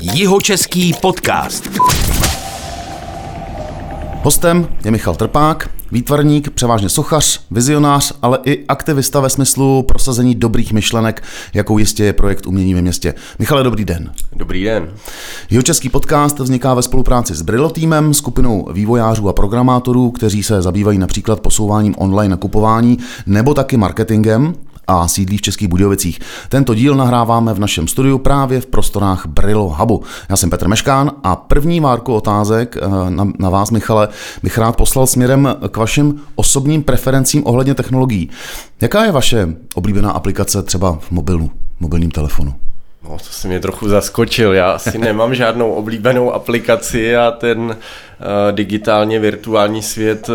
Jihočeský podcast. Hostem je Michal Trpák, výtvarník, převážně sochař, vizionář, ale i aktivista ve smyslu prosazení dobrých myšlenek, jakou jistě je projekt Umění ve městě. Michale, dobrý den. Dobrý den. Jeho český podcast vzniká ve spolupráci s Brillo týmem, skupinou vývojářů a programátorů, kteří se zabývají například posouváním online nakupování nebo taky marketingem a sídlí v Českých Budějovicích. Tento díl nahráváme v našem studiu právě v prostorách Brillo Hubu. Já jsem Petr Meškán a první várku otázek eh, na, na vás, Michale, bych rád poslal směrem k vašim osobním preferencím ohledně technologií. Jaká je vaše oblíbená aplikace třeba v mobilu, mobilním telefonu? No, to si mě trochu zaskočil. Já asi nemám žádnou oblíbenou aplikaci a ten uh, digitálně virtuální svět uh,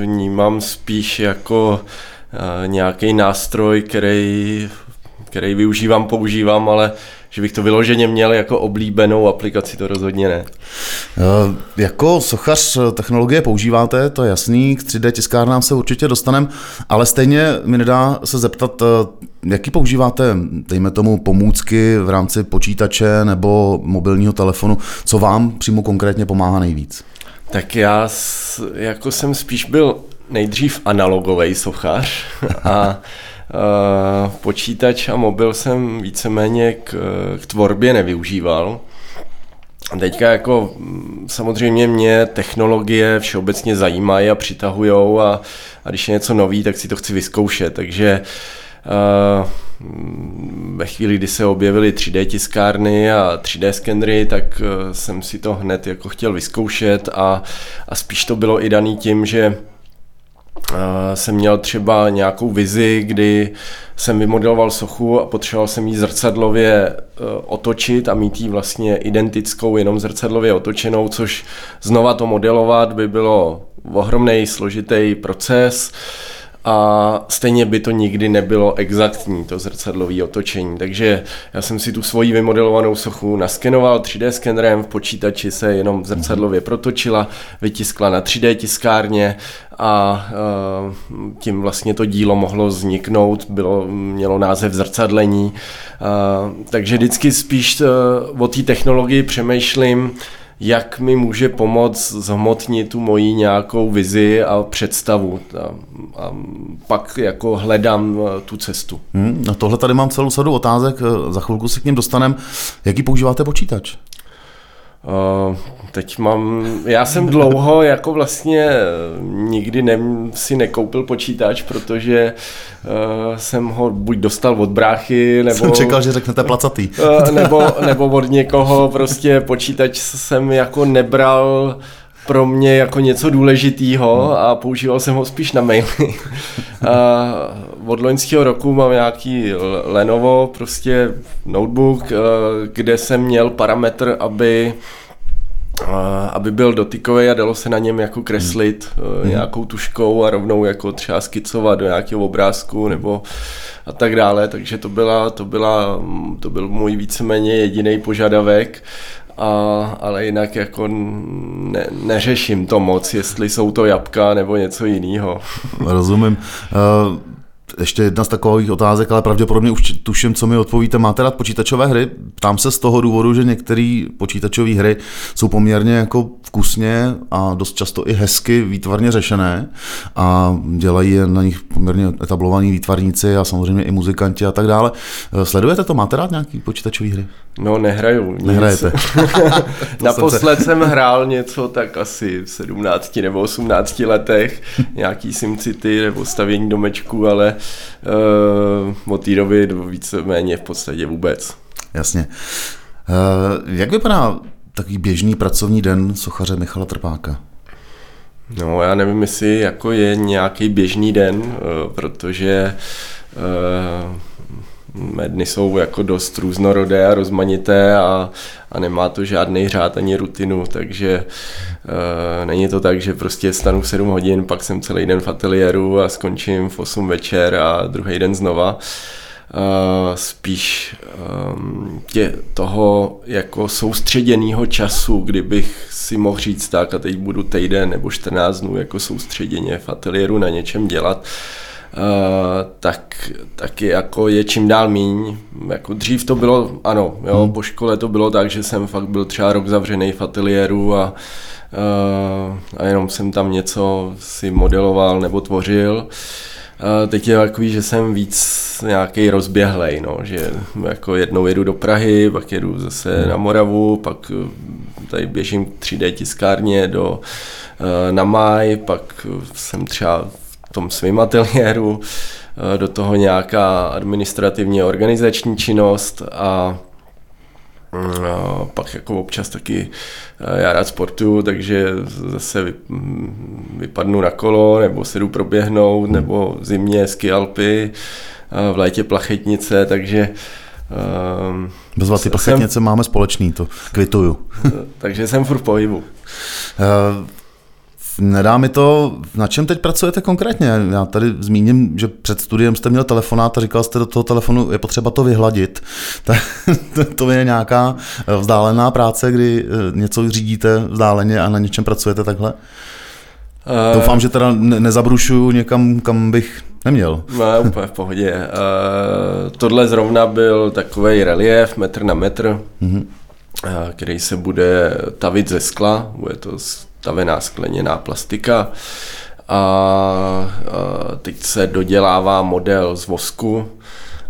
vnímám spíš jako nějaký nástroj, který, který využívám, používám, ale že bych to vyloženě měl jako oblíbenou aplikaci, to rozhodně ne. Jako sochař technologie používáte, to je jasný, k 3D tiskárnám se určitě dostanem, ale stejně mi nedá se zeptat, jaký používáte, dejme tomu, pomůcky v rámci počítače nebo mobilního telefonu, co vám přímo konkrétně pomáhá nejvíc? Tak já jako jsem spíš byl nejdřív analogový sochař a uh, počítač a mobil jsem víceméně k, k tvorbě nevyužíval. Teďka jako samozřejmě mě technologie všeobecně zajímají a přitahujou a, a když je něco nový, tak si to chci vyzkoušet, takže uh, ve chvíli, kdy se objevily 3D tiskárny a 3D skenry, tak uh, jsem si to hned jako chtěl vyzkoušet a, a spíš to bylo i daný tím, že jsem měl třeba nějakou vizi, kdy jsem vymodeloval sochu a potřeboval jsem ji zrcadlově e, otočit a mít ji vlastně identickou, jenom zrcadlově otočenou, což znova to modelovat by bylo ohromný složitý proces a stejně by to nikdy nebylo exaktní, to zrcadlové otočení. Takže já jsem si tu svoji vymodelovanou sochu naskenoval 3D skenerem, v počítači se jenom zrcadlově protočila, vytiskla na 3D tiskárně a uh, tím vlastně to dílo mohlo vzniknout, bylo, mělo název zrcadlení. Uh, takže vždycky spíš uh, o té technologii přemýšlím, jak mi může pomoct zhmotnit tu moji nějakou vizi a představu. A, a pak jako hledám eh, tu cestu. Hmm, na tohle tady mám celou sadu otázek, eh, za chvilku se k ním dostanem. Jaký používáte počítač? Uh, teď mám, já jsem dlouho jako vlastně nikdy ne, si nekoupil počítač, protože uh, jsem ho buď dostal od bráchy, nebo... Jsem čekal, že řeknete placatý. Uh, nebo, nebo od někoho, prostě počítač jsem jako nebral pro mě jako něco důležitého a používal jsem ho spíš na maily. a od loňského roku mám nějaký Lenovo, prostě notebook, kde jsem měl parametr, aby aby byl dotykový a dalo se na něm jako kreslit hmm. nějakou tuškou a rovnou jako třeba skicovat do nějakého obrázku nebo a tak dále, takže to byla, to byla, to byl můj víceméně jediný požadavek a, ale jinak jako ne, neřeším to moc, jestli jsou to jabka nebo něco jiného. Rozumím. Uh ještě jedna z takových otázek, ale pravděpodobně už tuším, co mi odpovíte. Máte rád počítačové hry? Ptám se z toho důvodu, že některé počítačové hry jsou poměrně jako vkusně a dost často i hezky výtvarně řešené a dělají na nich poměrně etablovaní výtvarníci a samozřejmě i muzikanti a tak dále. Sledujete to? Máte rád nějaký počítačové hry? No, nehraju. Nic. Nehrajete. Naposled jsem, jsem hrál něco tak asi v 17 nebo 18 letech, nějaký SimCity nebo stavění domečku, ale uh, od té doby víceméně v podstatě vůbec. Jasně. Uh, jak vypadá takový běžný pracovní den sochaře Michala Trpáka? No, já nevím, jestli jako je nějaký běžný den, uh, protože uh, mé dny jsou jako dost různorodé a rozmanité a, a nemá to žádný řád ani rutinu, takže e, není to tak, že prostě stanu v 7 hodin, pak jsem celý den v ateliéru a skončím v 8 večer a druhý den znova. Uh, spíš um, tě, toho jako soustředěného času, kdybych si mohl říct tak a teď budu týden nebo 14 dnů jako soustředěně v ateliéru na něčem dělat, tak, tak je, jako je čím dál míň. Jako dřív to bylo, ano, jo, hmm. po škole to bylo tak, že jsem fakt byl třeba rok zavřený v ateliéru a, a jenom jsem tam něco si modeloval nebo tvořil. Teď je takový, že jsem víc nějaký rozběhlej, no, že jako jednou jedu do Prahy, pak jedu zase na Moravu, pak tady běžím k 3D tiskárně do, na Maj, pak jsem třeba tom svém ateliéru, do toho nějaká administrativně organizační činnost a a pak jako občas taky já rád sportuju, takže zase vypadnu na kolo, nebo se jdu proběhnout, hmm. nebo v zimě ski Alpy, v létě plachetnice, takže Um, Bez vás ty plachetnice jsem, máme společný, to kvituju. takže jsem furt v pohybu. Nedá mi to, na čem teď pracujete konkrétně? Já tady zmíním, že před studiem jste měl telefonát a říkal jste do toho telefonu, je potřeba to vyhladit. to je nějaká vzdálená práce, kdy eh, něco řídíte vzdáleně a na něčem pracujete takhle? Uh, Doufám, že teda nezabrušuju někam, kam bych neměl. No, úplně v pohodě. Uh, tohle zrovna byl takový relief metr na metr, uh-huh. uh, který se bude tavit ze skla. Bude to stavená skleněná plastika a, teď se dodělává model z vosku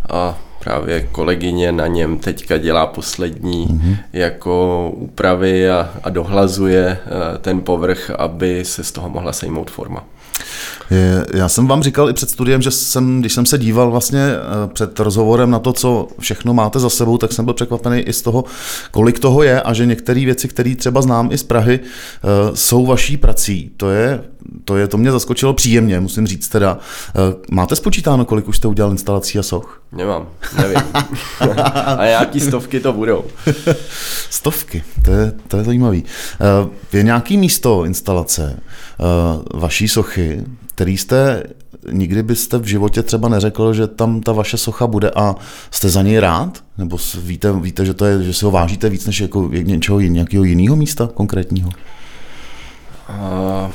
a právě kolegyně na něm teďka dělá poslední mm-hmm. jako úpravy a, a dohlazuje e, ten povrch, aby se z toho mohla sejmout forma. Já jsem vám říkal i před studiem, že jsem, když jsem se díval vlastně eh, před rozhovorem na to, co všechno máte za sebou, tak jsem byl překvapený i z toho, kolik toho je a že některé věci, které třeba znám i z Prahy, eh, jsou vaší prací. To je, to je, to mě zaskočilo příjemně, musím říct teda. Eh, máte spočítáno, kolik už jste udělal instalací a soch? Nemám, nevím. a nějaký stovky to budou. Stovky, to je, to je zajímavý. Je nějaký místo instalace vaší sochy, který jste nikdy byste v životě třeba neřekl, že tam ta vaše socha bude a jste za něj rád? Nebo víte, víte že, to je, že si ho vážíte víc než jako něčeho, nějakého jiného místa konkrétního? Uh,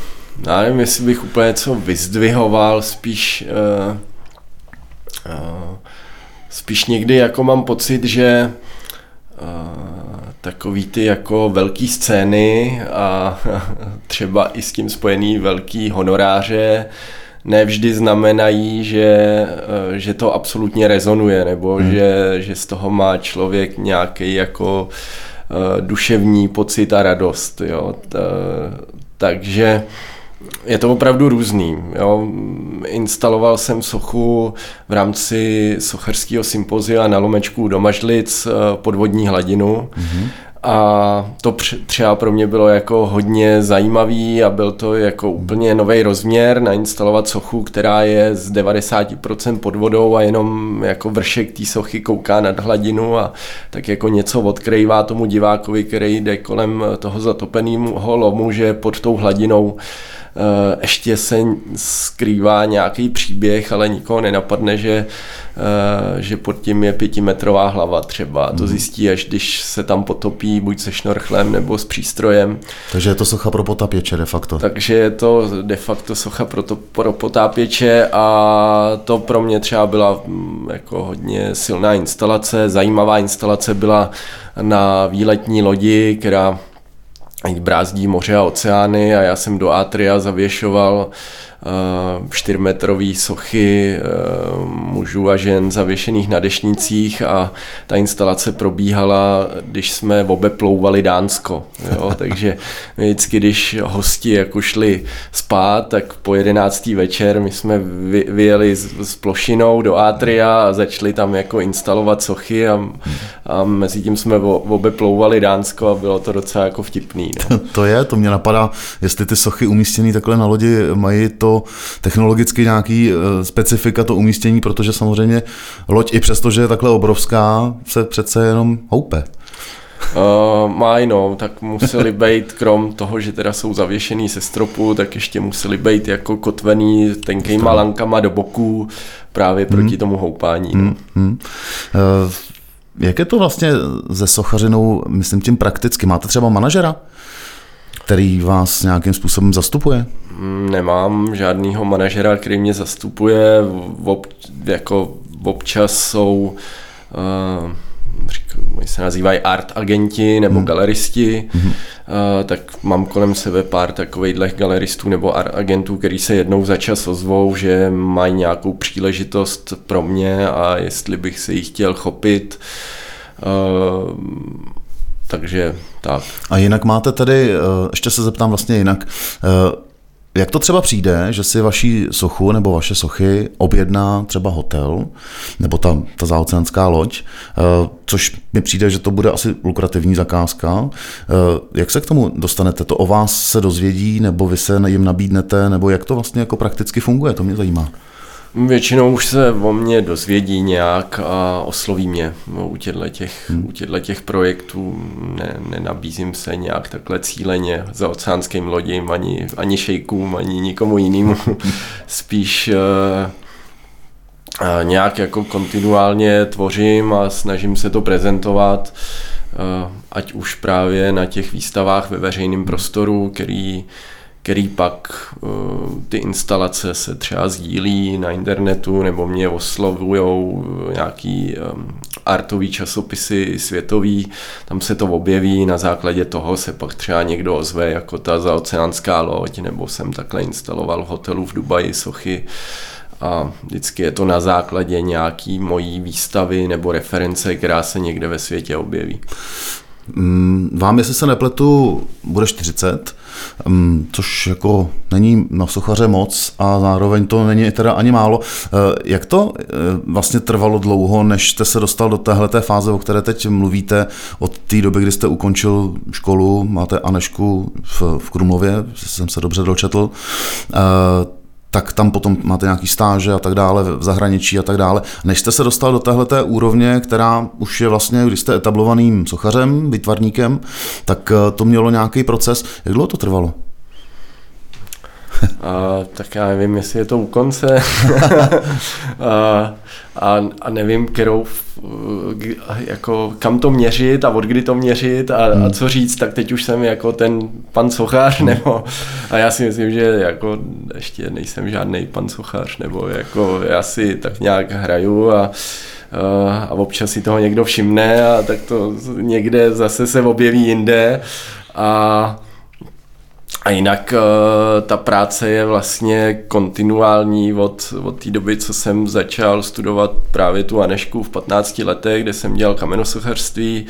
já nevím, jestli bych úplně něco vyzdvihoval, spíš uh, uh, spíš někdy jako mám pocit, že takový ty jako velký scény a třeba i s tím spojený velký honoráře nevždy znamenají, že, eh, že to absolutně rezonuje, nebo hmm. že, že z toho má člověk nějaký jako uh, duševní pocit a radost. Jo. T, takže je to opravdu různý. Jo. Instaloval jsem sochu v rámci socherského sympozia na Lomečku do Mažlic eh, podvodní hladinu. Mm-hmm. A to třeba pro mě bylo jako hodně zajímavý a byl to jako úplně nový rozměr nainstalovat sochu, která je z 90% pod vodou a jenom jako vršek té sochy kouká nad hladinu a tak jako něco odkrývá tomu divákovi, který jde kolem toho zatopeného lomu, že pod tou hladinou ještě se skrývá nějaký příběh, ale nikoho nenapadne, že, eh, že pod tím je pětimetrová hlava třeba. To mhm. zjistí, až když se tam potopí buď se šnorchlem nebo s přístrojem. Takže je to socha pro potápěče de facto. Takže je to de facto socha pro, to, pro potápěče a to pro mě třeba byla mm, jako hodně silná instalace. Zajímavá instalace byla na výletní lodi, která brázdí moře a oceány a já jsem do Atria zavěšoval čtyřmetrové sochy eh, mužů a žen zavěšených na dešnicích a ta instalace probíhala, když jsme obeplouvali Dánsko. Jo? Takže vždycky, když hosti jako šli spát, tak po jedenáctý večer my jsme vyjeli s, s plošinou do Atria a začali tam jako instalovat sochy a, a mezi tím jsme obeplouvali Dánsko a bylo to docela jako vtipný. No. to je, to mě napadá, jestli ty sochy umístěné takhle na lodi mají to technologicky nějaký eh, specifika, to umístění, protože samozřejmě loď i přesto, že je takhle obrovská, se přece jenom houpe. Uh, mají no, tak museli být, krom toho, že teda jsou zavěšený se stropu, tak ještě museli být jako kotvený tenkýma lankama do boků právě proti hmm. tomu houpání. No. Hmm. Hmm. Uh, jak je to vlastně se sochařinou, myslím tím prakticky? Máte třeba manažera? který vás nějakým způsobem zastupuje? Nemám žádného manažera, který mě zastupuje. Ob, jako občas jsou uh, oni se nazývají art agenti nebo hmm. galeristi, hmm. Uh, tak mám kolem sebe pár takových galeristů nebo art agentů, který se jednou za čas ozvou, že mají nějakou příležitost pro mě a jestli bych se jí chtěl chopit. Uh, takže tak. A jinak máte tady, ještě se zeptám vlastně jinak, jak to třeba přijde, že si vaší sochu nebo vaše sochy objedná třeba hotel nebo ta, ta záoceánská loď, eh, což mi přijde, že to bude asi lukrativní zakázka. Eh, jak se k tomu dostanete? To o vás se dozvědí nebo vy se jim nabídnete nebo jak to vlastně jako prakticky funguje? To mě zajímá. Většinou už se o mě dozvědí nějak a osloví mě no, u těchto těch, hmm. u těchto těch projektů. Ne, nenabízím se nějak takhle cíleně za oceánským lodím, ani, ani šejkům, ani nikomu jinému. Spíš uh, nějak jako kontinuálně tvořím a snažím se to prezentovat, uh, ať už právě na těch výstavách ve veřejném prostoru, který který pak uh, ty instalace se třeba sdílí na internetu nebo mě oslovují nějaký um, artový časopisy světový, tam se to objeví, na základě toho se pak třeba někdo ozve jako ta zaoceánská loď, nebo jsem takhle instaloval v hotelu v Dubaji sochy a vždycky je to na základě nějaký mojí výstavy nebo reference, která se někde ve světě objeví. Mm, vám, jestli se nepletu, bude 40, mm, což jako není na sochaře moc a zároveň to není teda ani málo. Eh, jak to eh, vlastně trvalo dlouho, než jste se dostal do téhleté fáze, o které teď mluvíte, od té doby, kdy jste ukončil školu, máte Anešku v, v Krumlově, jsem se dobře dočetl, eh, tak tam potom máte nějaký stáže a tak dále v zahraničí a tak dále. Než jste se dostal do téhleté úrovně, která už je vlastně, když jste etablovaným sochařem, vytvarníkem, tak eh, to mělo nějaký proces. Jak dlouho to trvalo? A, tak já nevím, jestli je to u konce a, a, a nevím, kterou, jako kam to měřit a od kdy to měřit a, hmm. a co říct, tak teď už jsem jako ten pan sochař, hmm. nebo a já si myslím, že jako ještě nejsem žádný pan sochař, nebo jako já si tak nějak hraju a a občas si toho někdo všimne a tak to někde zase se objeví jinde a a jinak eh, ta práce je vlastně kontinuální od, od té doby, co jsem začal studovat právě tu Anešku v 15 letech, kde jsem dělal kamenosochařství,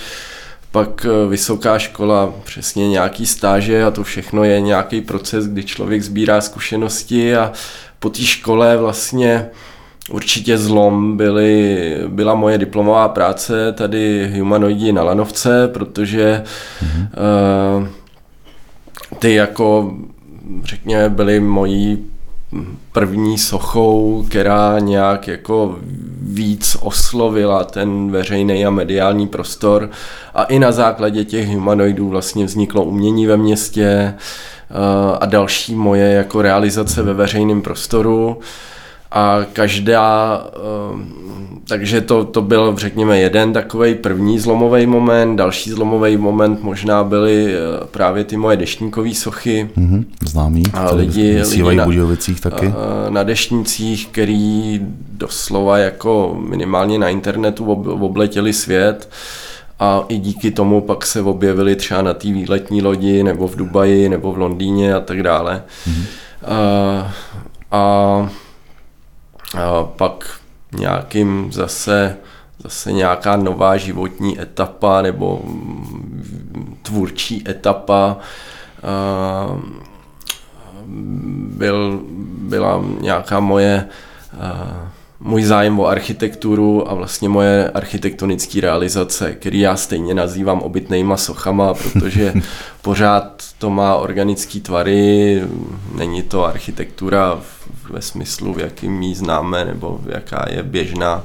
pak eh, vysoká škola, přesně nějaký stáže a to všechno je nějaký proces, kdy člověk sbírá zkušenosti a po té škole vlastně určitě zlom byly, byla moje diplomová práce tady humanoidi na Lanovce, protože mm-hmm. uh, ty jako, řekněme, byly mojí první sochou, která nějak jako víc oslovila ten veřejný a mediální prostor. A i na základě těch humanoidů vlastně vzniklo umění ve městě eh, a další moje jako realizace ve veřejném prostoru a každá, ehm, takže to, to byl, řekněme, jeden takový první zlomový moment, další zlomový moment možná byly eh, právě ty moje deštníkové sochy. Mm-hmm, známý, a lidi, lidi na, taky. Eh, na deštnicích, který doslova jako minimálně na internetu obletěli svět a i díky tomu pak se objevili třeba na té výletní lodi nebo v Dubaji nebo v Londýně a tak dále. Mm-hmm. A, a a pak nějakým zase, zase nějaká nová životní etapa nebo tvůrčí etapa byl, byla nějaká moje můj zájem o architekturu a vlastně moje architektonické realizace, který já stejně nazývám obytnejma sochama, protože pořád to má organické tvary, není to architektura ve smyslu, v jakým ji známe, nebo jaká je běžná.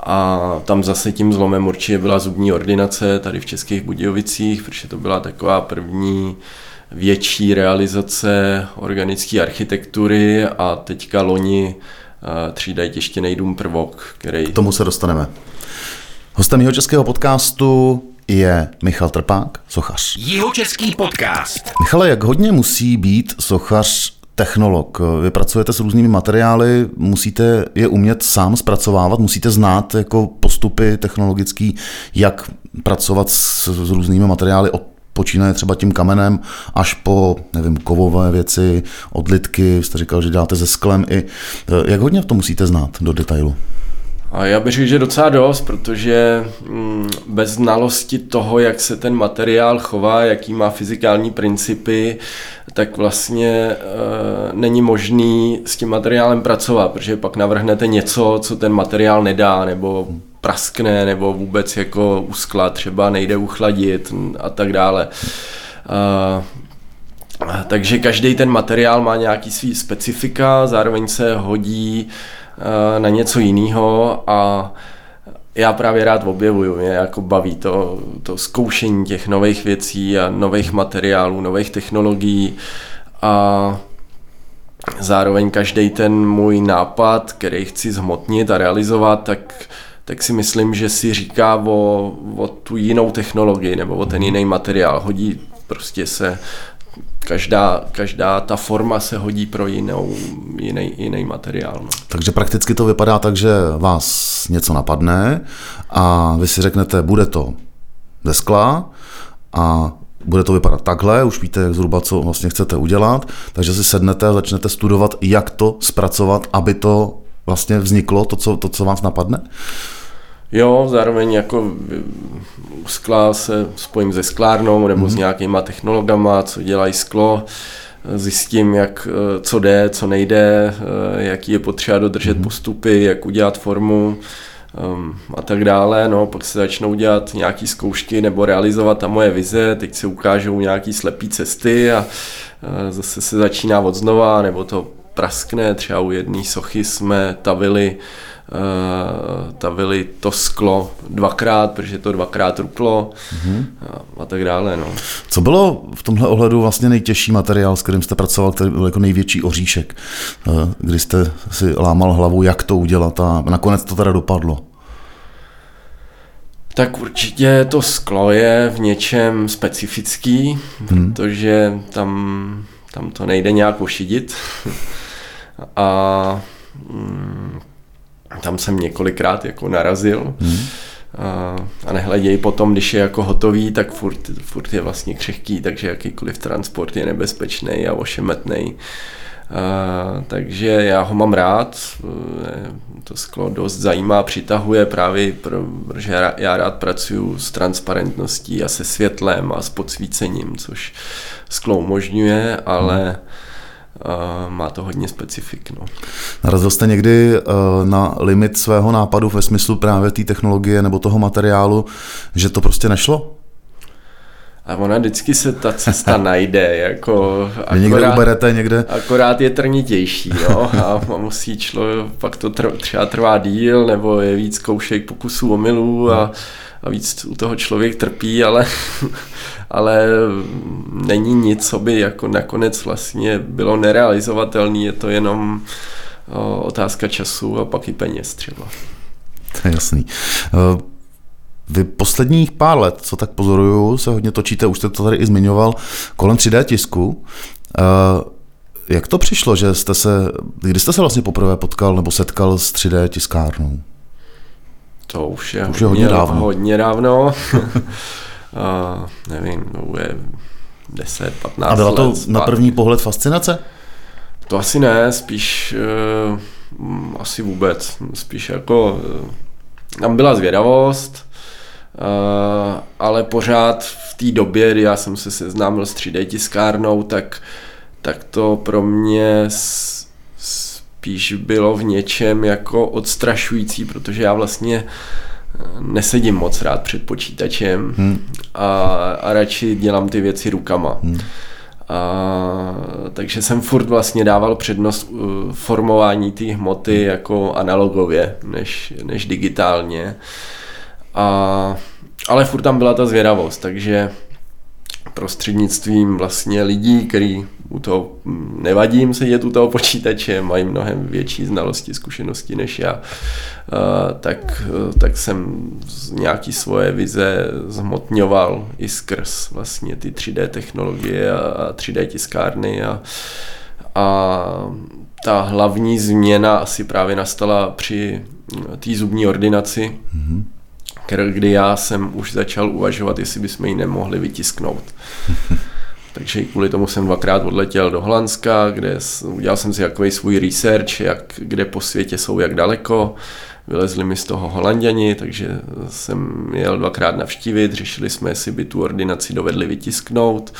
A tam zase tím zlomem určitě byla zubní ordinace tady v Českých Budějovicích, protože to byla taková první větší realizace organické architektury a teďka loni třídají těštěný dům prvok, který... K tomu se dostaneme. Hostem jeho českého podcastu je Michal Trpák, sochař. Jihočeský podcast. Michale, jak hodně musí být sochař technolog? Vy pracujete s různými materiály, musíte je umět sám zpracovávat, musíte znát jako postupy technologický, jak pracovat s, s různými materiály od počínaje třeba tím kamenem až po, nevím, kovové věci, odlitky, jste říkal, že děláte ze sklem i. Jak hodně v tom musíte znát do detailu? A já bych řekl, že docela dost, protože mm, bez znalosti toho, jak se ten materiál chová, jaký má fyzikální principy, tak vlastně e, není možný s tím materiálem pracovat, protože pak navrhnete něco, co ten materiál nedá, nebo praskne, nebo vůbec jako uskla třeba nejde uchladit a tak dále. E, takže každý ten materiál má nějaký svý specifika, zároveň se hodí na něco jiného a já právě rád objevuju, mě jako baví to, to zkoušení těch nových věcí a nových materiálů, nových technologií a zároveň každý ten můj nápad, který chci zhmotnit a realizovat, tak, tak si myslím, že si říká o, o tu jinou technologii nebo o ten jiný materiál. Hodí prostě se každá, každá ta forma se hodí pro jinou, jiný, jiný materiál. No. Takže prakticky to vypadá tak, že vás něco napadne a vy si řeknete, bude to ze skla a bude to vypadat takhle, už víte zhruba, co vlastně chcete udělat, takže si sednete a začnete studovat, jak to zpracovat, aby to vlastně vzniklo, to, co, to, co vás napadne? Jo, zároveň jako skla se spojím se sklárnou nebo mm-hmm. s mhm. nějakýma technologama, co dělají sklo, zjistím, jak, eh, co jde, co nejde, eh, jaký je potřeba dodržet mm-hmm. postupy, jak udělat formu um, a tak dále. No, pak se začnou dělat nějaké zkoušky nebo realizovat ta moje vize, teď se ukážou nějaké slepé cesty a zase se začíná od znova, nebo to praskne, třeba u jedné sochy jsme tavili uh, tavili to sklo dvakrát, protože to dvakrát ruplo mm-hmm. a, a tak dále. No. Co bylo v tomhle ohledu vlastně nejtěžší materiál, s kterým jste pracoval, který byl jako největší oříšek, uh, kdy jste si lámal hlavu, jak to udělat a nakonec to teda dopadlo? Tak určitě to sklo je v něčem specifický, hmm. protože tam, tam to nejde nějak ošidit. a mm, tam jsem několikrát jako narazil. Hmm. A, a nehleděj potom, když je jako hotový, tak furt, furt je vlastně křehký, takže jakýkoliv transport je nebezpečný a ošemetný. A, takže já ho mám rád, e, to sklo dost zajímá, přitahuje právě, protože já rád pracuji s transparentností a se světlem a s podsvícením, což sklo umožňuje, ale hmm má to hodně specifik. No. Narazil jste někdy uh, na limit svého nápadu ve smyslu právě té technologie nebo toho materiálu, že to prostě nešlo? A ona vždycky se ta cesta najde, jako akorát, někde uberete někde? Akorát je trnitější, jo, a musí člověk, pak to trv, třeba trvá díl, nebo je víc koušek pokusů omylů a, a víc u toho člověk trpí, ale, ale není nic, co by jako nakonec vlastně bylo nerealizovatelné, je to jenom otázka času a pak i peněz třeba. To je jasný. Vy posledních pár let, co tak pozoruju, se hodně točíte, už jste to tady i zmiňoval, kolem 3D tisku. Jak to přišlo, že jste se, kdy jste se vlastně poprvé potkal nebo setkal s 3D tiskárnou? To už je, už je hodně, hodně dávno. Hodně dávno. uh, nevím, to je 10, 15 A byla to let na první pohled fascinace? To asi ne, spíš uh, asi vůbec. Spíš jako uh, tam byla zvědavost, uh, ale pořád v té době, kdy já jsem se seznámil s 3D tiskárnou, tak, tak to pro mě s, spíš bylo v něčem jako odstrašující, protože já vlastně eh, nesedím moc rád před počítačem hmm. a, a radši dělám ty věci rukama. Hmm. A, takže jsem furt vlastně dával přednost uh, formování té hmoty hmm. jako analogově, než, než digitálně. A, ale furt tam byla ta zvědavost, takže prostřednictvím vlastně lidí, který u toho nevadím sedět u toho počítače, mají mnohem větší znalosti, zkušenosti než já, tak, tak jsem nějaký svoje vize zhmotňoval i skrz vlastně ty 3D technologie a 3D tiskárny a, a ta hlavní změna asi právě nastala při té zubní ordinaci, mm-hmm kdy já jsem už začal uvažovat, jestli bychom ji nemohli vytisknout. Takže kvůli tomu jsem dvakrát odletěl do Holandska, kde udělal jsem si takový svůj research, jak, kde po světě jsou jak daleko. Vylezli mi z toho holanděni, takže jsem jel dvakrát navštívit, řešili jsme, jestli by tu ordinaci dovedli vytisknout.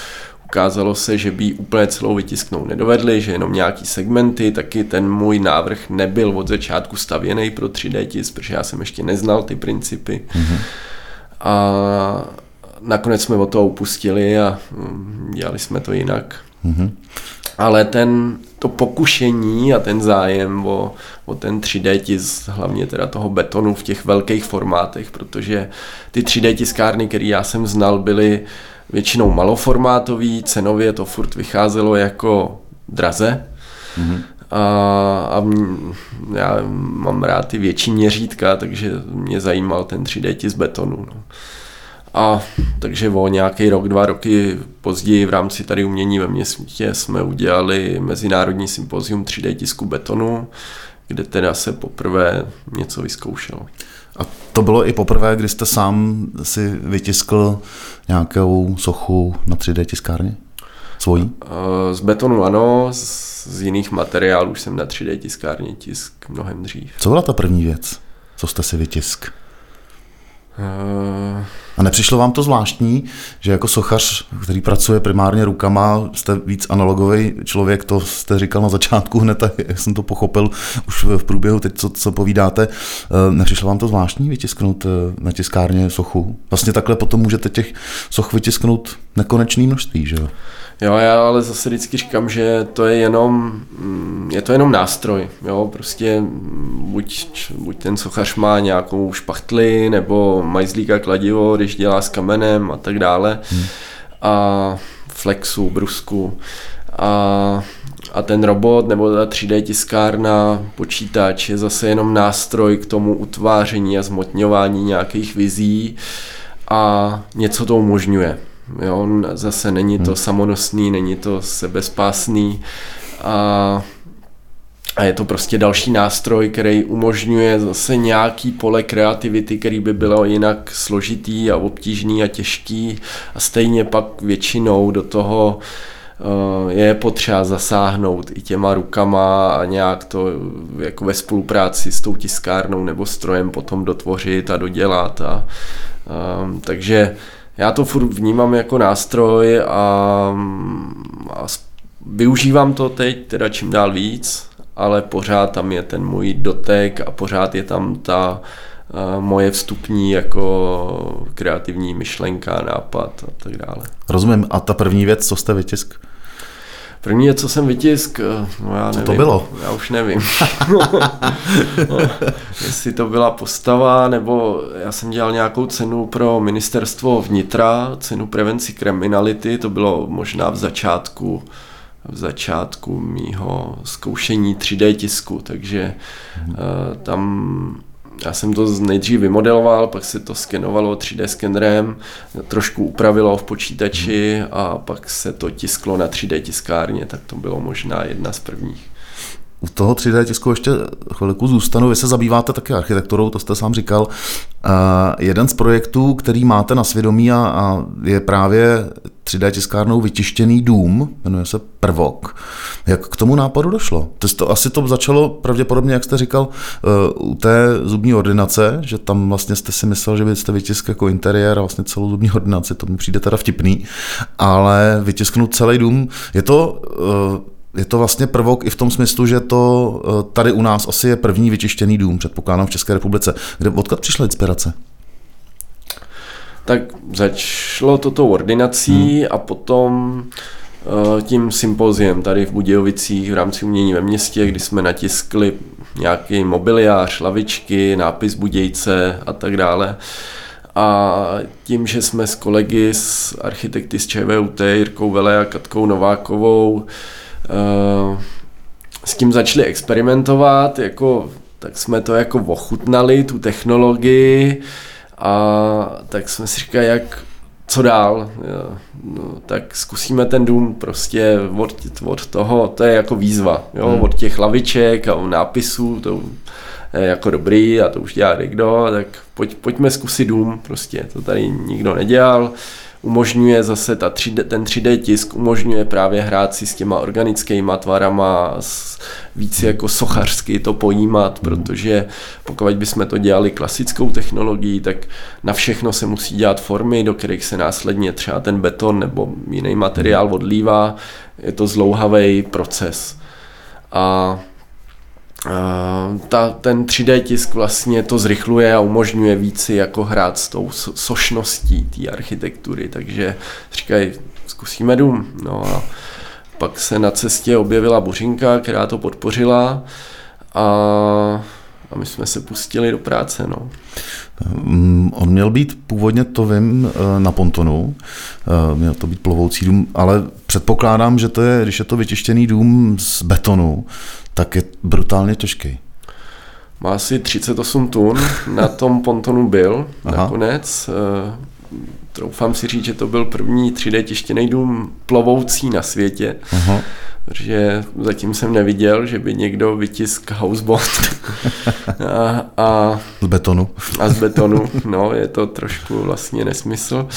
Ukázalo se, že by úplně celou vytisknout nedovedli, že jenom nějaký segmenty, taky ten můj návrh nebyl od začátku stavěný pro 3D tisk, protože já jsem ještě neznal ty principy. Mm-hmm. A nakonec jsme od toho upustili a mm, dělali jsme to jinak. Mm-hmm. Ale ten, to pokušení a ten zájem o, o ten 3D tisk, hlavně teda toho betonu v těch velkých formátech, protože ty 3D tiskárny, které já jsem znal, byly většinou maloformátový, cenově to furt vycházelo jako draze. Mm-hmm. A, a já mám rád ty větší měřítka, takže mě zajímal ten 3D tisk betonu. No. A takže o nějaký rok, dva roky později v rámci tady umění ve městě jsme udělali mezinárodní sympozium 3D tisku betonu, kde teda se poprvé něco vyzkoušelo. A to bylo i poprvé, kdy jste sám si vytiskl nějakou sochu na 3D tiskárně? Svojí? Z betonu ano, z jiných materiálů už jsem na 3D tiskárně tisk mnohem dřív. Co byla ta první věc, co jste si vytisk? Uh... A nepřišlo vám to zvláštní, že jako sochař, který pracuje primárně rukama, jste víc analogový člověk, to jste říkal na začátku hned, jak jsem to pochopil už v průběhu teď, co, co povídáte. Eh, nepřišlo vám to zvláštní vytisknout eh, na tiskárně sochu? Vlastně takhle potom můžete těch soch vytisknout nekonečný množství, že jo? Jo, já ale zase vždycky říkám, že to je jenom, mm, je to jenom nástroj, jo, prostě buď, buď ten sochař má nějakou špachtli, nebo majzlíka kladivo, když dělá s kamenem a tak dále, hmm. a flexu, brusku, a, a ten robot nebo ta 3D tiskárna, počítač je zase jenom nástroj k tomu utváření a zmotňování nějakých vizí a něco to umožňuje. Jo, zase není to hmm. samonosný, není to sebespásný a, a je to prostě další nástroj, který umožňuje zase nějaký pole kreativity, který by bylo jinak složitý a obtížný a těžký a stejně pak většinou do toho uh, je potřeba zasáhnout i těma rukama a nějak to jako ve spolupráci s tou tiskárnou nebo strojem potom dotvořit a dodělat. A, um, takže já to furt vnímám jako nástroj a, a využívám to teď teda čím dál víc, ale pořád tam je ten můj dotek a pořád je tam ta uh, moje vstupní jako kreativní myšlenka, nápad a tak dále. Rozumím. A ta první věc, co jste vytisk? První je, co jsem vytisk, eh, no já co nevím. to bylo? Já už nevím. Jestli to byla postava, nebo já jsem dělal nějakou cenu pro ministerstvo vnitra, cenu prevenci kriminality, to bylo možná v začátku v začátku mýho zkoušení 3D tisku, takže uh, tam já jsem to nejdřív vymodeloval, pak se to skenovalo 3D skenerem, trošku upravilo v počítači a pak se to tisklo na 3D tiskárně, tak to bylo možná jedna z prvních. U toho 3D tisku ještě chvilku zůstanu. Vy se zabýváte také architekturou, to jste sám říkal. Uh, jeden z projektů, který máte na svědomí a, a je právě 3D tiskárnou vytištěný dům, jmenuje se Prvok. Jak k tomu nápadu došlo? To, to asi to začalo pravděpodobně, jak jste říkal, uh, u té zubní ordinace, že tam vlastně jste si myslel, že byste vytiskl jako interiér a vlastně celou zubní ordinaci, to mi přijde teda vtipný, ale vytisknout celý dům, je to uh, je to vlastně prvok i v tom smyslu, že to eh, tady u nás asi je první vyčištěný dům, předpokládám v České republice. Kde, odkud přišla inspirace? Tak začalo to tou ordinací hmm. a potom uh, tím sympoziem tady v Budějovicích v rámci umění ve městě, kdy jsme natiskli nějaký mobiliář, lavičky, nápis Budějce a tak dále. A tím, že jsme s kolegy, s architekty z ČVUT, Jirkou Vele a Katkou Novákovou, eh, s tím začali experimentovat, jako, tak jsme to jako ochutnali, tu technologii, a tak jsme si říkali, jak co dál, jo, no, tak zkusíme ten dům prostě od, od toho, to je jako výzva, jo, hmm. od těch laviček a nápisů, to je jako dobrý a to už dělá někdo, tak pojď, pojďme zkusit dům, prostě to tady nikdo nedělal, umožňuje zase ta 3D, ten 3D tisk, umožňuje právě hrát si s těma organickýma tvarama, s, víc jako sochařsky to pojímat, protože pokud bychom to dělali klasickou technologií, tak na všechno se musí dělat formy, do kterých se následně třeba ten beton nebo jiný materiál odlívá. Je to zlouhavý proces. A ta, ten 3D tisk vlastně to zrychluje a umožňuje víci jako hrát s tou sošností té architektury, takže říkají, zkusíme dům. No a pak se na cestě objevila Buřinka, která to podpořila a, a my jsme se pustili do práce. No. Mm, on měl být původně, to vím, eh, na pontonu, eh, měl to být plovoucí dům, ale předpokládám, že to je, když je to vyčištěný dům z betonu, tak je brutálně těžký. Má asi 38 tun, na tom pontonu byl Aha. nakonec. Eh, troufám si říct, že to byl první 3D tištěný dům plovoucí na světě. Aha. Protože zatím jsem neviděl, že by někdo vytisk houseboat. a, a, z betonu. A z betonu, no, je to trošku vlastně nesmysl.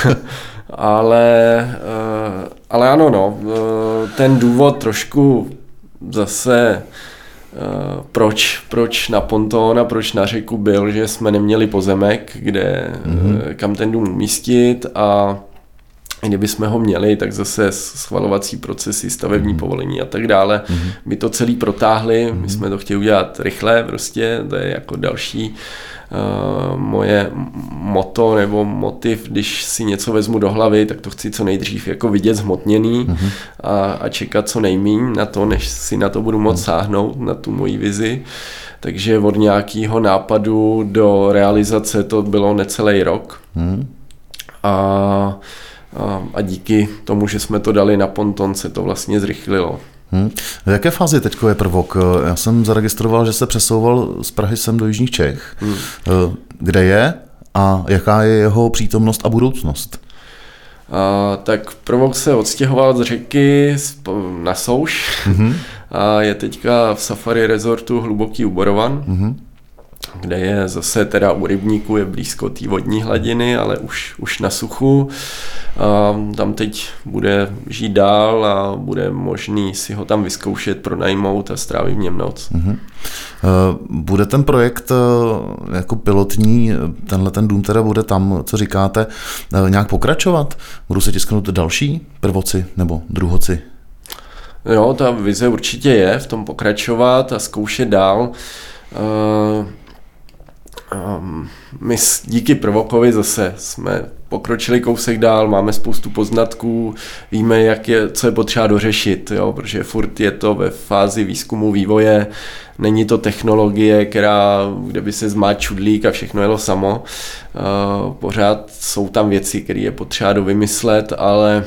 ale, eh, ale ano, no, eh, ten důvod trošku zase Uh, proč, proč na ponton a proč na řeku byl, že jsme neměli pozemek, kde, mm-hmm. kam ten dům umístit a kdyby jsme ho měli, tak zase schvalovací procesy, stavební mm-hmm. povolení a tak dále, mm-hmm. by to celý protáhli, mm-hmm. my jsme to chtěli udělat rychle prostě, to je jako další uh, moje moto nebo motiv, když si něco vezmu do hlavy, tak to chci co nejdřív jako vidět zhmotněný mm-hmm. a, a čekat co nejmíň na to, než si na to budu moct mm-hmm. sáhnout, na tu moji vizi. Takže od nějakého nápadu do realizace to bylo necelý rok. Mm-hmm. A, a, a díky tomu, že jsme to dali na ponton, se to vlastně zrychlilo. Hmm. V jaké fázi teď je prvok? Já jsem zaregistroval, že se přesouval z Prahy sem do Jižních Čech. Hmm. Kde je a jaká je jeho přítomnost a budoucnost? A, tak prvok se odstěhoval z řeky na souš hmm. a je teďka v safari resortu Hluboký Uborovan. Hmm kde je zase teda u rybníku, je blízko té vodní hladiny, ale už, už na suchu. A tam teď bude žít dál a bude možný si ho tam vyzkoušet, pronajmout a strávit v něm noc. Mm-hmm. Bude ten projekt eh, jako pilotní, tenhle ten dům teda bude tam, co říkáte, eh, nějak pokračovat? Budou se tisknout další prvoci nebo druhoci? Jo, ta vize určitě je v tom pokračovat a zkoušet dál. Um, my díky Prvokovi zase jsme pokročili kousek dál, máme spoustu poznatků, víme, jak je, co je potřeba dořešit, jo, protože furt je to ve fázi výzkumu, vývoje, není to technologie, která, kde by se zmát čudlík a všechno jelo samo. Uh, pořád jsou tam věci, které je potřeba dovymyslet, ale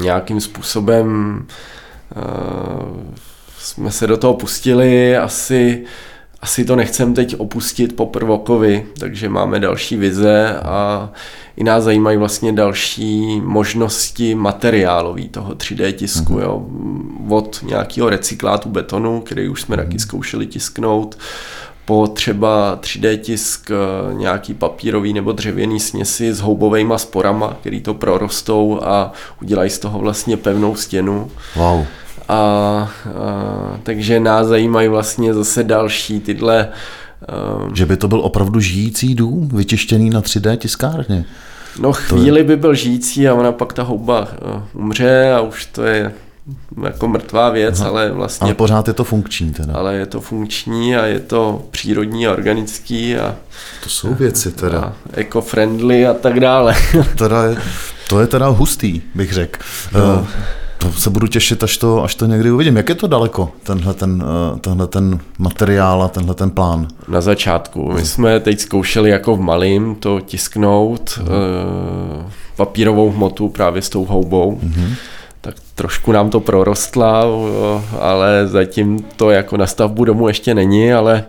nějakým způsobem uh, jsme se do toho pustili, asi asi to nechcem teď opustit po prvokovi, takže máme další vize a i nás zajímají vlastně další možnosti materiálový toho 3D tisku, mm-hmm. jo, od nějakého recyklátu betonu, který už jsme mm-hmm. taky zkoušeli tisknout, po třeba 3D tisk eh, nějaký papírový nebo dřevěný směsi s houbovými sporama, který to prorostou a udělají z toho vlastně pevnou stěnu. Wow. A, a takže nás zajímají vlastně zase další tyhle um, že by to byl opravdu žijící dům, vytištěný na 3D tiskárně. No chvíli by byl žijící a ona pak ta houba uh, umře a už to je jako mrtvá věc, Aha. ale vlastně... Ale pořád je to funkční teda. Ale je to funkční a je to přírodní a organický a... To jsou věci teda. eco-friendly a tak dále. teda je, to je teda hustý, bych řekl. No. Uh, To se budu těšit, až to, až to někdy uvidím. Jak je to daleko, tenhle ten, eh, tenhle ten materiál a tenhle ten plán? Na začátku. My jsme teď zkoušeli jako v malým to tisknout, uh, papírovou hmotu právě s tou houbou. Mm-hmm tak trošku nám to prorostla, ale zatím to jako na stavbu domu ještě není, ale...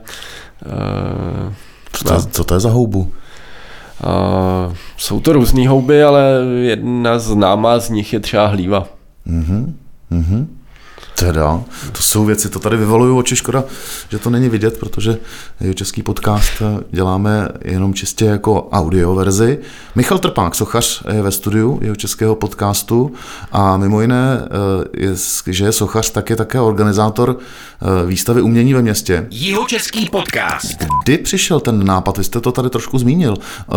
Uh, co, to, co to je za houbu? Uh, jsou to různé houby, ale jedna známá z nich je třeba hlíva. Mm-hmm. Mm-hmm. Teda, to jsou věci, to tady vyvoluju oči, škoda, že to není vidět, protože jeho český podcast děláme jenom čistě jako audio verzi. Michal Trpák, sochař, je ve studiu jeho českého podcastu a mimo jiné, eh, je, že je sochař, tak je také organizátor eh, výstavy umění ve městě. Jeho český podcast. Kdy přišel ten nápad, vy jste to tady trošku zmínil, eh,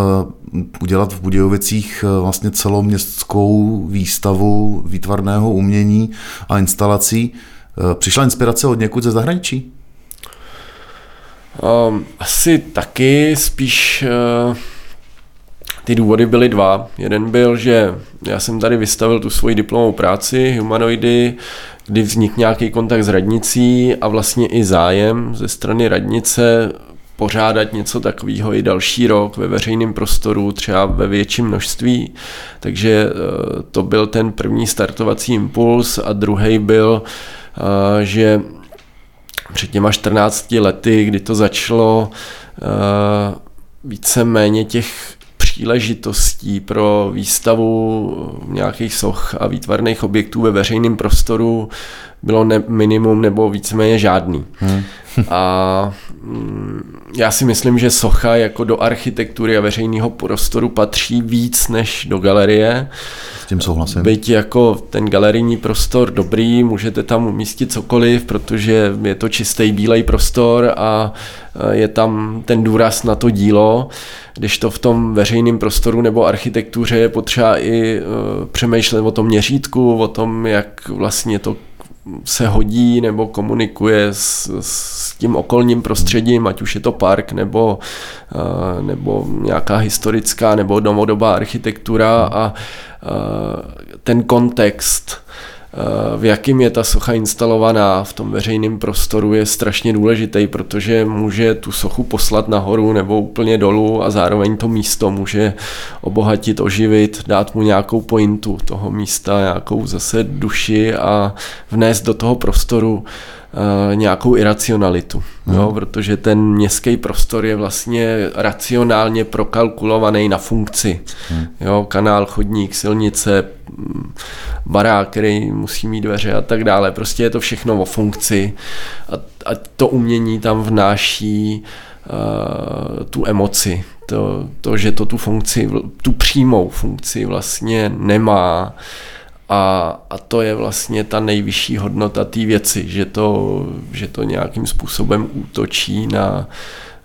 udělat v Budějovicích vlastně celoměstskou výstavu výtvarného umění a instalací. Eh, přišla inspirace od někud ze zahraničí? Um, asi taky, spíš uh, ty důvody byly dva. Jeden byl, že já jsem tady vystavil tu svoji diplomovou práci, humanoidy, kdy vznikl nějaký kontakt s radnicí a vlastně i zájem ze strany radnice pořádat něco takového i další rok ve veřejném prostoru, třeba ve větším množství. Takže eh, to byl ten první startovací impuls a druhý byl, že před těma 14 lety, kdy to začalo, eh, víceméně těch příležitostí pro výstavu nějakých soch a výtvarných objektů ve veřejném prostoru bylo ne, minimum nebo víceméně žádný. Hmm. a mm, já si myslím, že socha jako do architektury a veřejného prostoru patří víc než do galerie. S tím souhlasím. Byť jako ten galerijní prostor dobrý, můžete tam umístit cokoliv, protože je to čistý bílej prostor a je tam ten důraz na to dílo, když to v tom veřejném prostoru nebo architektuře je potřeba i uh, přemýšlet o tom měřítku, o tom, jak vlastně to se hodí nebo komunikuje s, s tím okolním prostředím, ať už je to park nebo, nebo nějaká historická nebo novodobá architektura a ten kontext v jakým je ta socha instalovaná v tom veřejném prostoru je strašně důležitý, protože může tu sochu poslat nahoru nebo úplně dolů a zároveň to místo může obohatit, oživit, dát mu nějakou pointu toho místa, nějakou zase duši a vnést do toho prostoru nějakou iracionalitu, hmm. jo, protože ten městský prostor je vlastně racionálně prokalkulovaný na funkci. Hmm. Jo, kanál, chodník, silnice, barák, který musí mít dveře a tak dále. Prostě je to všechno o funkci a, a to umění tam vnáší uh, tu emoci, to, to, že to tu funkci, tu přímou funkci vlastně nemá a, a to je vlastně ta nejvyšší hodnota té věci, že to, že to nějakým způsobem útočí na,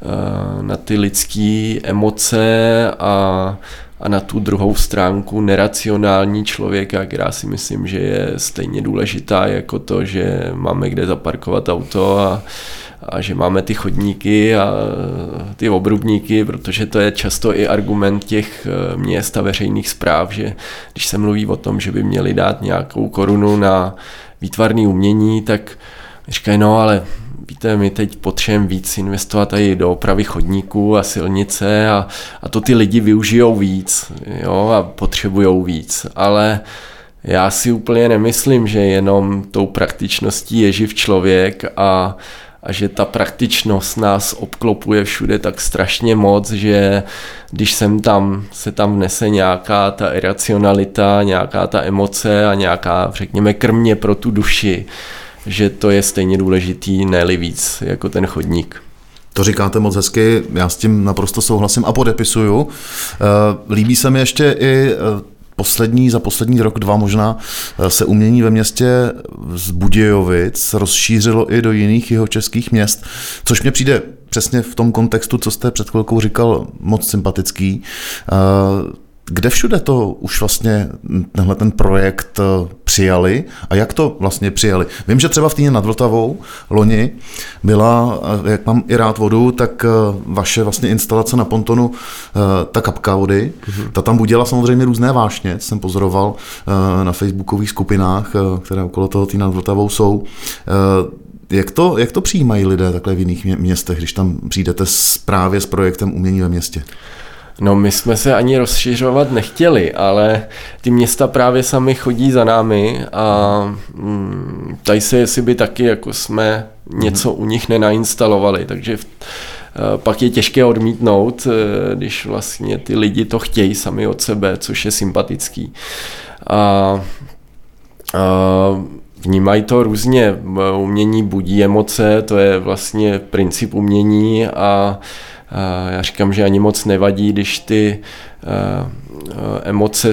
uh, na ty lidské emoce a a na tu druhou stránku neracionální člověka, která si myslím, že je stejně důležitá jako to, že máme kde zaparkovat auto a, a že máme ty chodníky a ty obrubníky, protože to je často i argument těch eh, měst a veřejných zpráv, že když se mluví o tom, že by měli dát nějakou korunu na výtvarné umění, tak říkají, no ale víte, my teď potřebujeme víc investovat i do opravy chodníků a silnice a, a to ty lidi využijou víc jo, a potřebujou víc, ale já si úplně nemyslím, že jenom tou praktičností je živ člověk a, a že ta praktičnost nás obklopuje všude tak strašně moc, že když sem tam se tam vnese nějaká ta iracionalita, nějaká ta emoce a nějaká, řekněme, krmě pro tu duši, že to je stejně důležitý, ne víc jako ten chodník. To říkáte moc hezky, já s tím naprosto souhlasím a podepisuju. Eh, líbí se mi ještě i eh, poslední, za poslední rok, dva možná, eh, se umění ve městě z Budějovic rozšířilo i do jiných jeho českých měst, což mě přijde přesně v tom kontextu, co jste před chvilkou říkal, moc sympatický kde všude to už vlastně tenhle ten projekt eh, přijali a jak to vlastně přijali? Vím, že třeba v týdně nad Vltavou loni byla, eh, jak mám i rád vodu, tak vaše vlastně instalace na pontonu, ta kapka vody, mm-hmm. ta tam budila samozřejmě různé vášně, jsem pozoroval na facebookových skupinách, které okolo toho týdne nad Vltavou jsou. Jak to, jak to přijímají lidé takhle v jiných městech, když tam přijdete s, právě s projektem Umění ve městě? No my jsme se ani rozšiřovat nechtěli, ale ty města právě sami chodí za námi a mm, tady se, jestli by taky jako jsme něco u nich nenainstalovali, takže v, eh, pak je těžké odmítnout, eh, když vlastně ty lidi to chtějí sami od sebe, což je sympatický. A, a vnímají to různě. Umění budí emoce, to je vlastně princip umění a já říkám, že ani moc nevadí, když ty emoce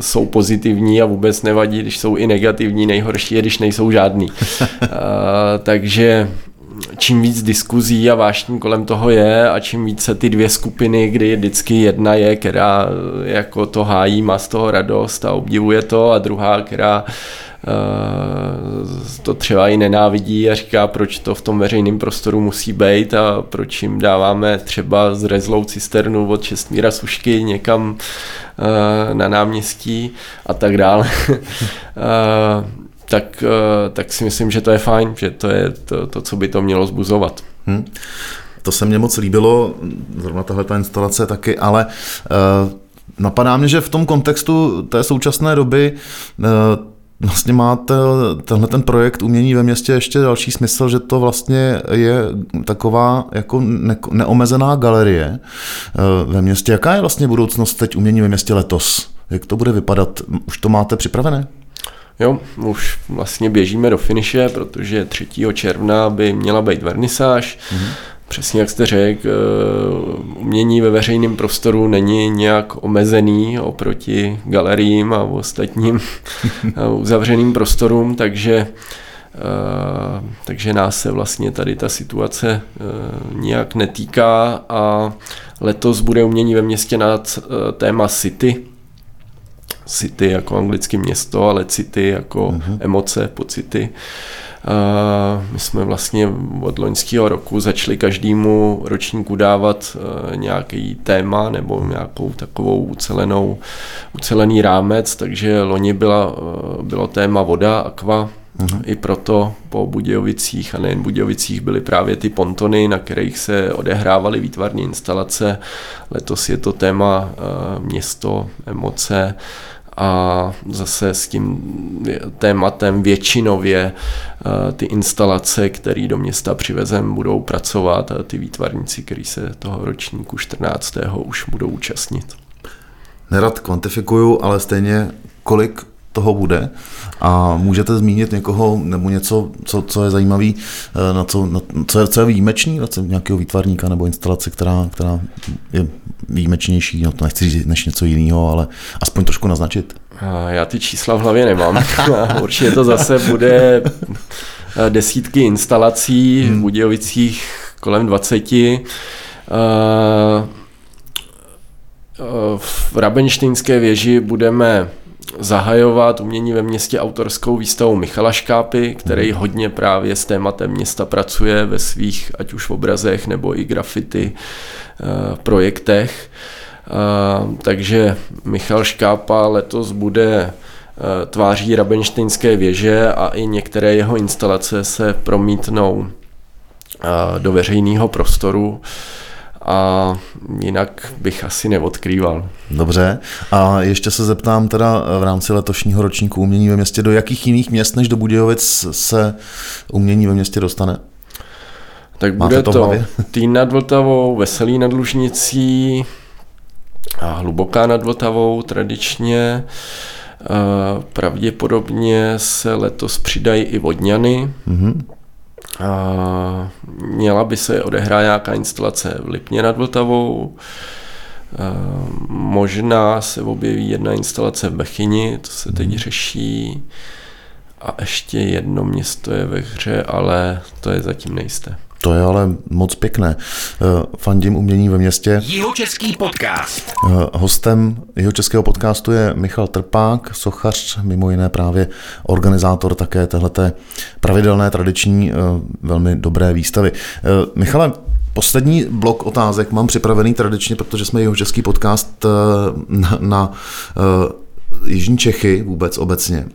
jsou pozitivní a vůbec nevadí, když jsou i negativní, nejhorší je, když nejsou žádný. Takže čím víc diskuzí a vášní kolem toho je a čím více ty dvě skupiny, kdy vždycky jedna je, která jako to hájí, má z toho radost a obdivuje to a druhá, která Eh, to třeba i nenávidí a říká, proč to v tom veřejném prostoru musí být a proč jim dáváme třeba zrezlou cisternu od Čestmíra Sušky někam eh, na náměstí a tak dále. Eh, tak, tak si myslím, že to je fajn, že to je to, to co by to mělo zbuzovat. Hmm. To se mně moc líbilo, zrovna tahle ta instalace taky, ale uh, napadá mě, že v tom kontextu té současné doby uh, vlastně má tenhle ten projekt umění ve městě ještě další smysl, že to vlastně je taková jako ne, neomezená galerie ve městě. Jaká je vlastně budoucnost teď umění ve městě letos? Jak to bude vypadat? Už to máte připravené? Jo, už vlastně běžíme do finiše, protože 3. června by měla být vernisáž. Mm-hmm. Přesně jak jste řekl, eh, umění ve veřejném prostoru není nějak omezený oproti galeriím a ostatním eh, uzavřeným prostorům, takže eh, takže nás se vlastně tady ta situace nijak netýká a letos bude umění ve městě nad téma City. City jako anglické město, ale City jako uh-huh. emoce, pocity. My jsme vlastně od loňského roku začali každému ročníku dávat e, nějaký téma nebo nějakou takovou ucelenou, ucelený rámec, takže loni byla, e, bylo téma voda, aqua, Uhum. I proto po Budějovicích a nejen Budějovicích byly právě ty pontony, na kterých se odehrávaly výtvarné instalace. Letos je to téma e, město, emoce, a zase s tím tématem většinově eh, ty instalace, které do města přivezem, budou pracovat a ty výtvarníci, kteří se toho ročníku 14. už budou účastnit. Nerad kvantifikuju, ale stejně kolik toho bude a můžete zmínit někoho nebo něco, co, co je zajímavý, eh, na co, na, co, je, co je výjimečný, na co, nějakého výtvarníka nebo instalace, která, která je výjimečnější, no to nechci říct než něco jiného, ale aspoň trošku naznačit. Já ty čísla v hlavě nemám. Určitě to zase bude eh, desítky instalací hmm. v Budějovicích kolem 20. Eh, v Rabenštejnské věži budeme zahajovat umění ve městě autorskou výstavu Michala Škápy, který mhm. hodně právě s tématem města pracuje ve svých, ať už v obrazech nebo i grafity uh, projektech. Takže Michal Škápa letos bude uh, tváří Rabenštejnské věže a i některé jeho instalace se promítnou do veřejného prostoru a jinak bych asi neodkrýval. Dobře. A ještě se zeptám teda v rámci letošního ročníku umění ve městě, do jakých jiných měst než do Budějovic se umění ve městě dostane? Tak bude to, to Týn nad Vltavou, Veselý nad Lužnicí, a Hluboká nad Vltavou tradičně. Pravděpodobně se letos přidají i Vodňany. Mm-hmm. A měla by se odehrát nějaká instalace v Lipně nad Vltavou, a možná se objeví jedna instalace v Bechyni, to se teď mhm. řeší. A ještě jedno město je ve hře, ale to je zatím nejisté. To je ale moc pěkné. Eh, fandím umění ve městě. Jihočeský podcast. Eh, hostem jeho českého podcastu je Michal Trpák, sochař, mimo jiné právě organizátor také téhleté pravidelné, tradiční, velmi dobré výstavy. Michale, Poslední blok otázek mám připravený tradičně, protože jsme jeho český podcast na, na Jižní Čechy vůbec obecně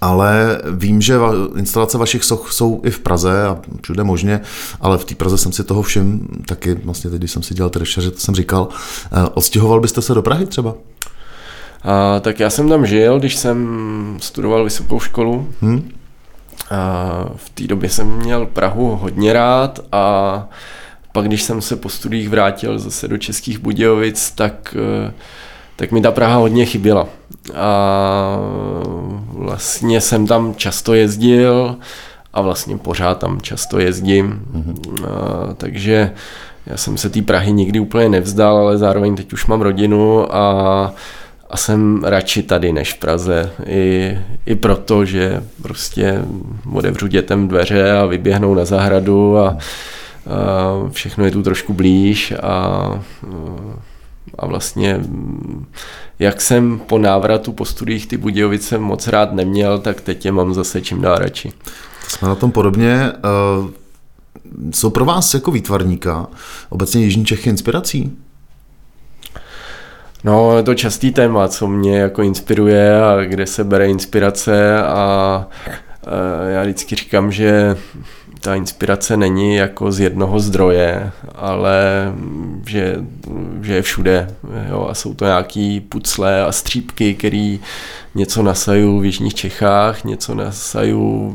ale vím, že instalace vašich soch jsou i v Praze a všude možně, ale v té Praze jsem si toho všim taky, vlastně teď, když jsem si dělal ty rešeře, to jsem říkal. Eh, odstěhoval byste se do Prahy třeba? A, tak já jsem tam žil, když jsem studoval vysokou školu. Hmm. A v té době jsem měl Prahu hodně rád a pak, když jsem se po studiích vrátil zase do Českých Budějovic, tak uh, tak mi ta Praha hodně chyběla. A vlastně jsem tam často jezdil a vlastně pořád tam často jezdím. Mm-hmm. A, takže já jsem se té Prahy nikdy úplně nevzdal, ale zároveň teď už mám rodinu a, a jsem radši tady než v Praze. I, i proto, že prostě odevřu dětem dveře a vyběhnou na zahradu a, a všechno je tu trošku blíž a a vlastně jak jsem po návratu po studiích ty Budějovice moc rád neměl, tak teď je mám zase čím dál radši. Jsme na tom podobně. Eh, jsou pro vás jako výtvarníka obecně Jižní Čechy inspirací? No, je to častý téma, co mě jako inspiruje a kde se bere inspirace a eh, já vždycky říkám, že ta inspirace není jako z jednoho zdroje, ale že, že je všude. Jo? A jsou to nějaký pucle a střípky, který něco nasaju v Jižních Čechách, něco nasaju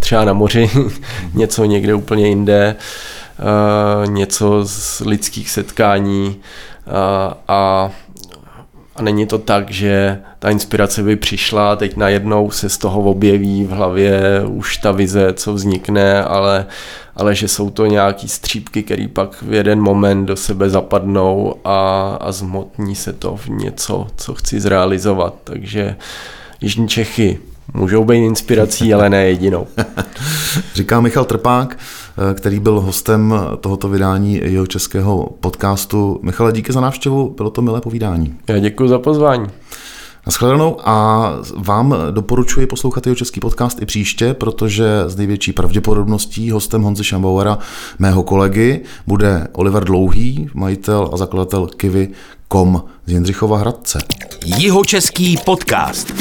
třeba na moři, něco někde úplně jinde, něco z lidských setkání a, a a není to tak, že ta inspirace by přišla, teď najednou se z toho objeví v hlavě už ta vize, co vznikne, ale, ale že jsou to nějaký střípky, které pak v jeden moment do sebe zapadnou a, a zmotní se to v něco, co chci zrealizovat. Takže Jižní Čechy můžou být inspirací, ale ne jedinou. Říká Michal Trpák, který byl hostem tohoto vydání jeho českého podcastu. Michale, díky za návštěvu, bylo to milé povídání. Já děkuji za pozvání. Naschledanou a vám doporučuji poslouchat jeho český podcast i příště, protože s největší pravděpodobností hostem Honzy Šambauera, mého kolegy, bude Oliver Dlouhý, majitel a zakladatel Kivy.com z Jindřichova Hradce. Jihočeský podcast.